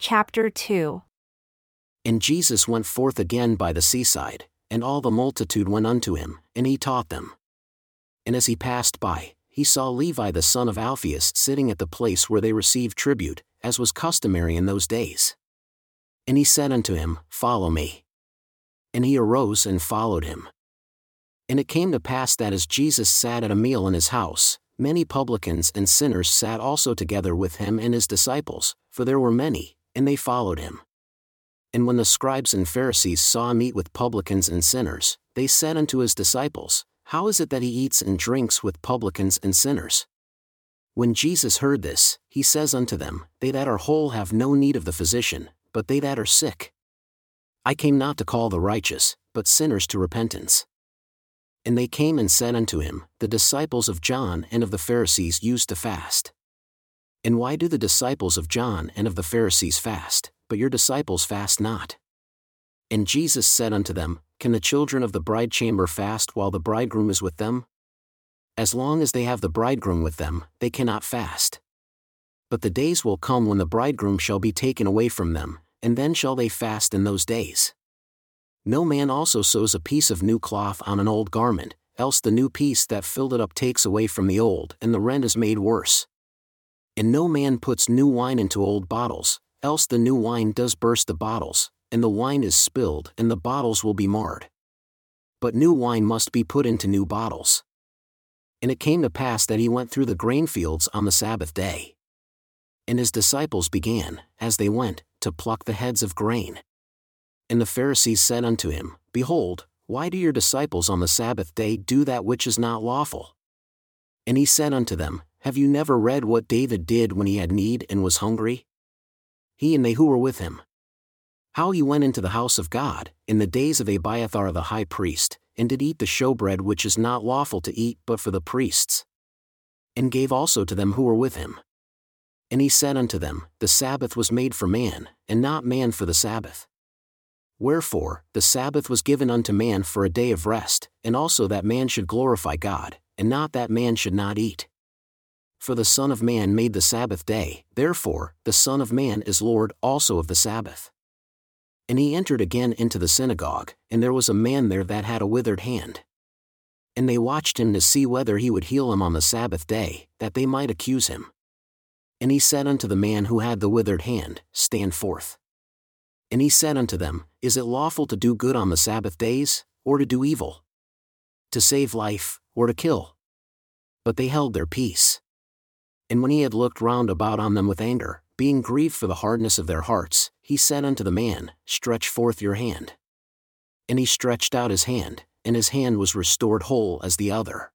Chapter 2 And Jesus went forth again by the seaside, and all the multitude went unto him, and he taught them. And as he passed by, he saw Levi the son of Alphaeus sitting at the place where they received tribute, as was customary in those days. And he said unto him, Follow me. And he arose and followed him. And it came to pass that as Jesus sat at a meal in his house, many publicans and sinners sat also together with him and his disciples, for there were many, and they followed him. And when the scribes and Pharisees saw him eat with publicans and sinners, they said unto his disciples, How is it that he eats and drinks with publicans and sinners? When Jesus heard this, he says unto them, They that are whole have no need of the physician, but they that are sick. I came not to call the righteous, but sinners to repentance. And they came and said unto him, The disciples of John and of the Pharisees used to fast. And why do the disciples of John and of the Pharisees fast, but your disciples fast not? And Jesus said unto them, Can the children of the bride chamber fast while the bridegroom is with them? As long as they have the bridegroom with them, they cannot fast. But the days will come when the bridegroom shall be taken away from them, and then shall they fast in those days. No man also sews a piece of new cloth on an old garment, else the new piece that filled it up takes away from the old, and the rent is made worse. And no man puts new wine into old bottles, else the new wine does burst the bottles, and the wine is spilled, and the bottles will be marred. But new wine must be put into new bottles. And it came to pass that he went through the grain fields on the Sabbath day. And his disciples began, as they went, to pluck the heads of grain. And the Pharisees said unto him, Behold, why do your disciples on the Sabbath day do that which is not lawful? And he said unto them, Have you never read what David did when he had need and was hungry? He and they who were with him. How he went into the house of God, in the days of Abiathar the high priest, and did eat the showbread which is not lawful to eat but for the priests. And gave also to them who were with him. And he said unto them, The Sabbath was made for man, and not man for the Sabbath. Wherefore, the Sabbath was given unto man for a day of rest, and also that man should glorify God, and not that man should not eat. For the Son of Man made the Sabbath day, therefore, the Son of Man is Lord also of the Sabbath. And he entered again into the synagogue, and there was a man there that had a withered hand. And they watched him to see whether he would heal him on the Sabbath day, that they might accuse him. And he said unto the man who had the withered hand, Stand forth. And he said unto them, Is it lawful to do good on the Sabbath days, or to do evil? To save life, or to kill? But they held their peace. And when he had looked round about on them with anger, being grieved for the hardness of their hearts, he said unto the man, Stretch forth your hand. And he stretched out his hand, and his hand was restored whole as the other.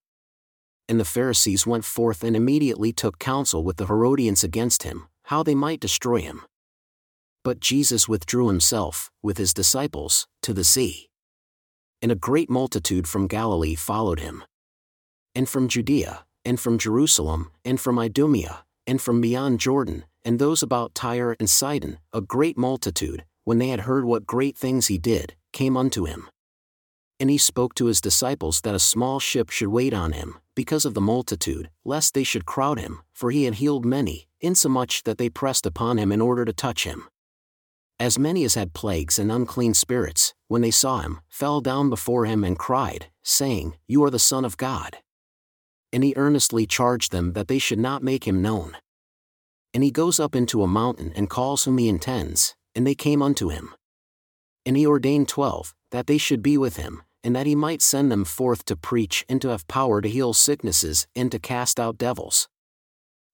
And the Pharisees went forth and immediately took counsel with the Herodians against him, how they might destroy him. But Jesus withdrew himself, with his disciples, to the sea. And a great multitude from Galilee followed him. And from Judea, and from Jerusalem, and from Idumea, and from beyond Jordan, and those about Tyre and Sidon, a great multitude, when they had heard what great things he did, came unto him. And he spoke to his disciples that a small ship should wait on him, because of the multitude, lest they should crowd him, for he had healed many, insomuch that they pressed upon him in order to touch him. As many as had plagues and unclean spirits, when they saw him, fell down before him and cried, saying, You are the Son of God. And he earnestly charged them that they should not make him known. And he goes up into a mountain and calls whom he intends, and they came unto him. And he ordained twelve, that they should be with him, and that he might send them forth to preach and to have power to heal sicknesses and to cast out devils.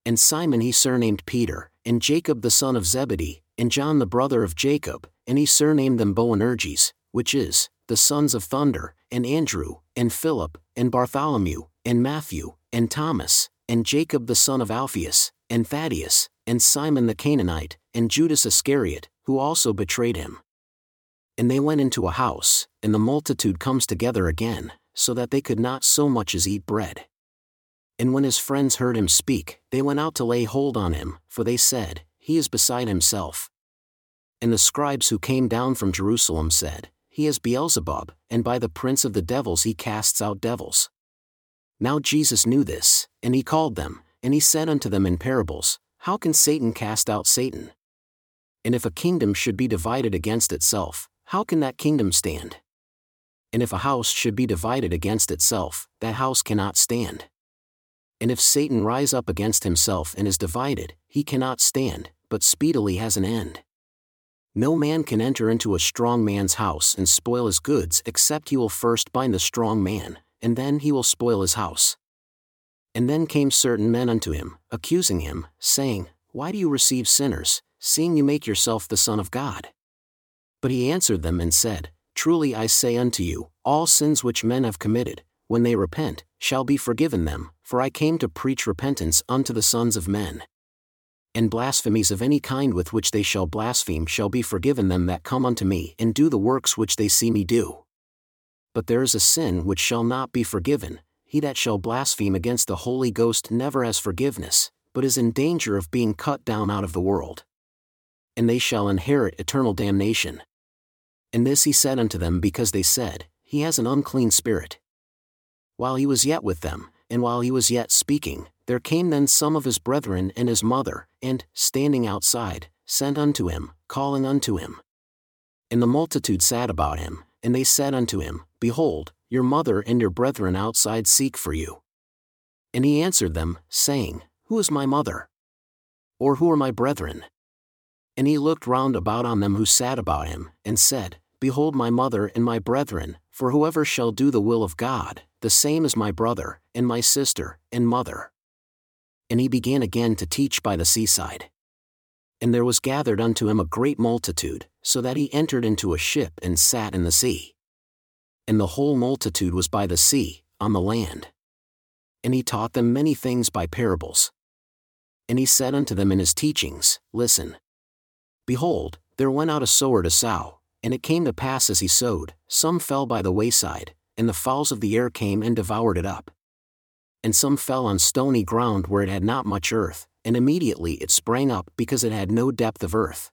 And Simon he surnamed Peter, and Jacob the son of Zebedee, and John the brother of Jacob, and he surnamed them Boanerges, which is, the sons of thunder, and Andrew, and Philip, and Bartholomew, and Matthew, and Thomas, and Jacob the son of Alphaeus, and Thaddeus, and Simon the Canaanite, and Judas Iscariot, who also betrayed him. And they went into a house, and the multitude comes together again, so that they could not so much as eat bread. And when his friends heard him speak, they went out to lay hold on him, for they said, he is beside himself. And the scribes who came down from Jerusalem said, He is Beelzebub, and by the prince of the devils he casts out devils. Now Jesus knew this, and he called them, and he said unto them in parables, How can Satan cast out Satan? And if a kingdom should be divided against itself, how can that kingdom stand? And if a house should be divided against itself, that house cannot stand. And if Satan rise up against himself and is divided, he cannot stand, but speedily has an end. No man can enter into a strong man's house and spoil his goods except he will first bind the strong man, and then he will spoil his house. And then came certain men unto him, accusing him, saying, Why do you receive sinners, seeing you make yourself the Son of God? But he answered them and said, Truly I say unto you, all sins which men have committed, when they repent, shall be forgiven them, for I came to preach repentance unto the sons of men. And blasphemies of any kind with which they shall blaspheme shall be forgiven them that come unto me and do the works which they see me do. But there is a sin which shall not be forgiven, he that shall blaspheme against the Holy Ghost never has forgiveness, but is in danger of being cut down out of the world. And they shall inherit eternal damnation. And this he said unto them because they said, He has an unclean spirit. While he was yet with them, and while he was yet speaking, there came then some of his brethren and his mother, and, standing outside, sent unto him, calling unto him. And the multitude sat about him, and they said unto him, Behold, your mother and your brethren outside seek for you. And he answered them, saying, Who is my mother? Or who are my brethren? And he looked round about on them who sat about him, and said, Behold my mother and my brethren, for whoever shall do the will of God, the same is my brother, and my sister, and mother. And he began again to teach by the seaside. And there was gathered unto him a great multitude, so that he entered into a ship and sat in the sea. And the whole multitude was by the sea, on the land. And he taught them many things by parables. And he said unto them in his teachings, Listen. Behold, there went out a sower to sow, and it came to pass as he sowed, some fell by the wayside, and the fowls of the air came and devoured it up. And some fell on stony ground where it had not much earth, and immediately it sprang up because it had no depth of earth.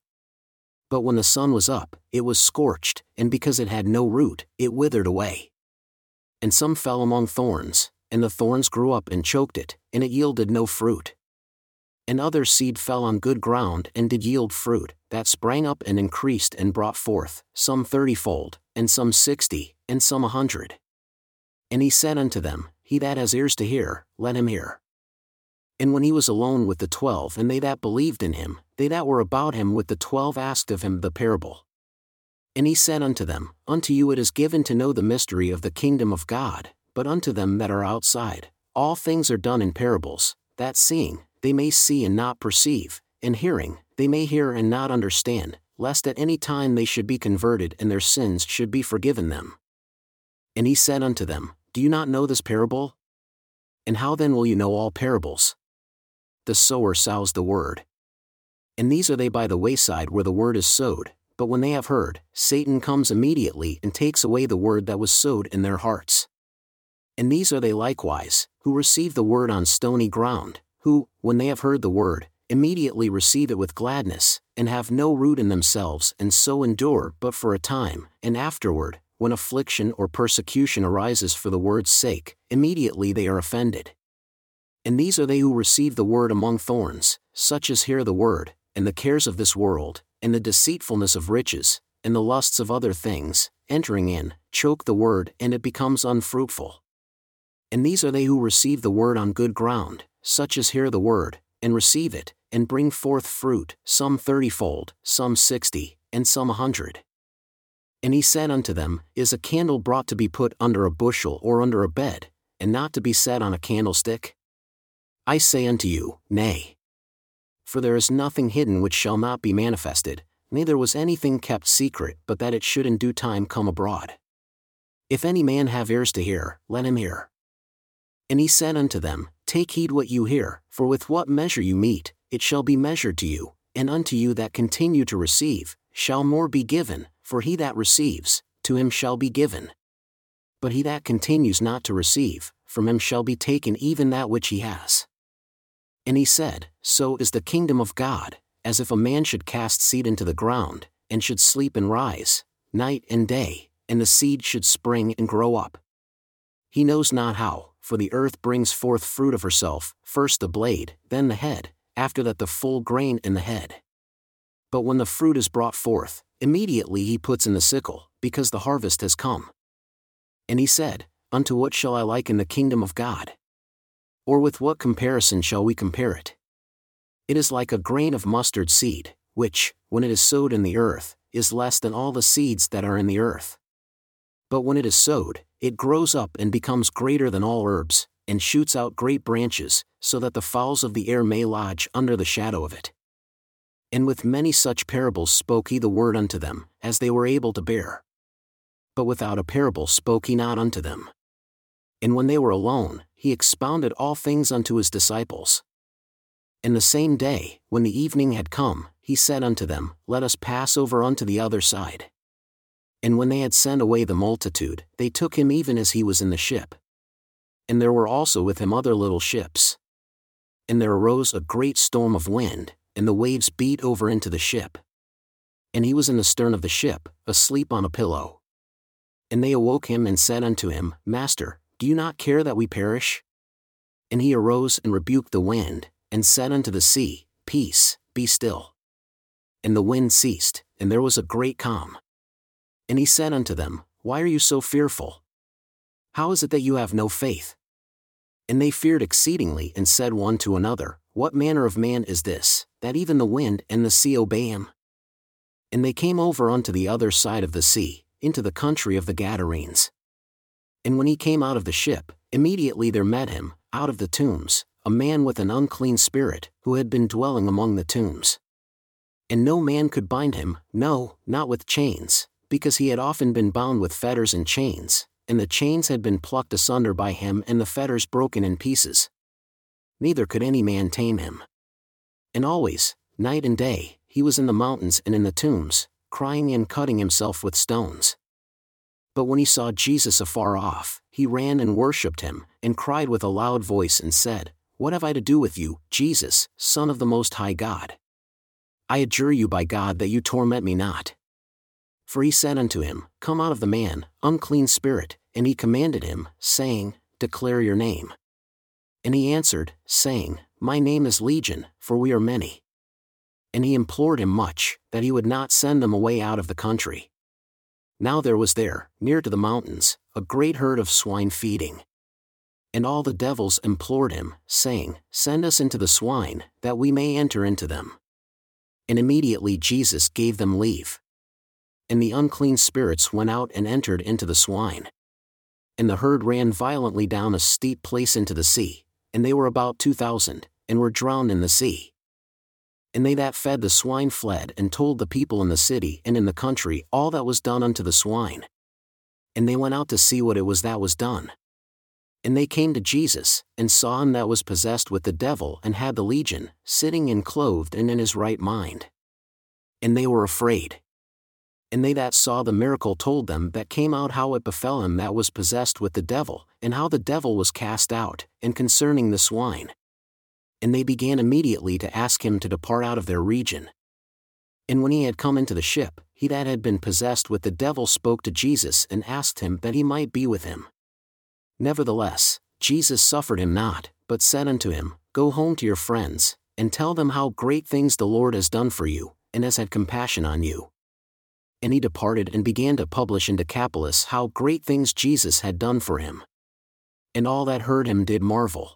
But when the sun was up, it was scorched, and because it had no root, it withered away. And some fell among thorns, and the thorns grew up and choked it, and it yielded no fruit and other seed fell on good ground and did yield fruit, that sprang up and increased and brought forth, some thirtyfold, and some sixty, and some a hundred. And he said unto them, He that has ears to hear, let him hear. And when he was alone with the twelve and they that believed in him, they that were about him with the twelve asked of him the parable. And he said unto them, Unto you it is given to know the mystery of the kingdom of God, but unto them that are outside, all things are done in parables, that seeing, they may see and not perceive, and hearing, they may hear and not understand, lest at any time they should be converted and their sins should be forgiven them. And he said unto them, Do you not know this parable? And how then will you know all parables? The sower sows the word. And these are they by the wayside where the word is sowed, but when they have heard, Satan comes immediately and takes away the word that was sowed in their hearts. And these are they likewise, who receive the word on stony ground, who, when they have heard the word, immediately receive it with gladness, and have no root in themselves, and so endure but for a time, and afterward, when affliction or persecution arises for the word's sake, immediately they are offended. And these are they who receive the word among thorns, such as hear the word, and the cares of this world, and the deceitfulness of riches, and the lusts of other things, entering in, choke the word, and it becomes unfruitful. And these are they who receive the word on good ground, such as hear the word, and receive it, and bring forth fruit, some thirtyfold, some sixty, and some a hundred. And he said unto them, Is a candle brought to be put under a bushel or under a bed, and not to be set on a candlestick? I say unto you, Nay. For there is nothing hidden which shall not be manifested, neither was anything kept secret but that it should in due time come abroad. If any man have ears to hear, let him hear. And he said unto them, Take heed what you hear, for with what measure you meet, it shall be measured to you, and unto you that continue to receive, shall more be given, for he that receives, to him shall be given. But he that continues not to receive, from him shall be taken even that which he has. And he said, So is the kingdom of God, as if a man should cast seed into the ground, and should sleep and rise, night and day, and the seed should spring and grow up. He knows not how, for the earth brings forth fruit of herself, first the blade, then the head, after that the full grain in the head. But when the fruit is brought forth, immediately he puts in the sickle, because the harvest has come. And he said, Unto what shall I liken the kingdom of God? Or with what comparison shall we compare it? It is like a grain of mustard seed, which, when it is sowed in the earth, is less than all the seeds that are in the earth. But when it is sowed, it grows up and becomes greater than all herbs, and shoots out great branches, so that the fowls of the air may lodge under the shadow of it. And with many such parables spoke he the word unto them, as they were able to bear. But without a parable spoke he not unto them. And when they were alone, he expounded all things unto his disciples. In the same day, when the evening had come, he said unto them, Let us pass over unto the other side. And when they had sent away the multitude, they took him even as he was in the ship. And there were also with him other little ships. And there arose a great storm of wind, and the waves beat over into the ship. And he was in the stern of the ship, asleep on a pillow. And they awoke him and said unto him, Master, do you not care that we perish? And he arose and rebuked the wind, and said unto the sea, Peace, be still. And the wind ceased, and there was a great calm. And he said unto them, Why are you so fearful? How is it that you have no faith? And they feared exceedingly and said one to another, What manner of man is this, that even the wind and the sea obey him? And they came over unto the other side of the sea, into the country of the Gadarenes. And when he came out of the ship, immediately there met him, out of the tombs, a man with an unclean spirit, who had been dwelling among the tombs. And no man could bind him, no, not with chains, because he had often been bound with fetters and chains, and the chains had been plucked asunder by him and the fetters broken in pieces. Neither could any man tame him. And always, night and day, he was in the mountains and in the tombs, crying and cutting himself with stones. But when he saw Jesus afar off, he ran and worshipped him, and cried with a loud voice and said, What have I to do with you, Jesus, Son of the Most High God? I adjure you by God that you torment me not. For he said unto him, Come out of the man, unclean spirit, and he commanded him, saying, Declare your name. And he answered, saying, My name is Legion, for we are many. And he implored him much, that he would not send them away out of the country. Now there was there, near to the mountains, a great herd of swine feeding. And all the devils implored him, saying, Send us into the swine, that we may enter into them. And immediately Jesus gave them leave. And the unclean spirits went out and entered into the swine. And the herd ran violently down a steep place into the sea, and they were about two thousand, and were drowned in the sea. And they that fed the swine fled and told the people in the city and in the country all that was done unto the swine. And they went out to see what it was that was done. And they came to Jesus, and saw him that was possessed with the devil and had the legion, sitting and clothed and in his right mind. And they were afraid. And they that saw the miracle told them that came out how it befell him that was possessed with the devil, and how the devil was cast out, and concerning the swine and they began immediately to ask him to depart out of their region. And when he had come into the ship, he that had been possessed with the devil spoke to Jesus and asked him that he might be with him. Nevertheless, Jesus suffered him not, but said unto him, Go home to your friends, and tell them how great things the Lord has done for you, and has had compassion on you. And he departed and began to publish in Decapolis how great things Jesus had done for him. And all that heard him did marvel.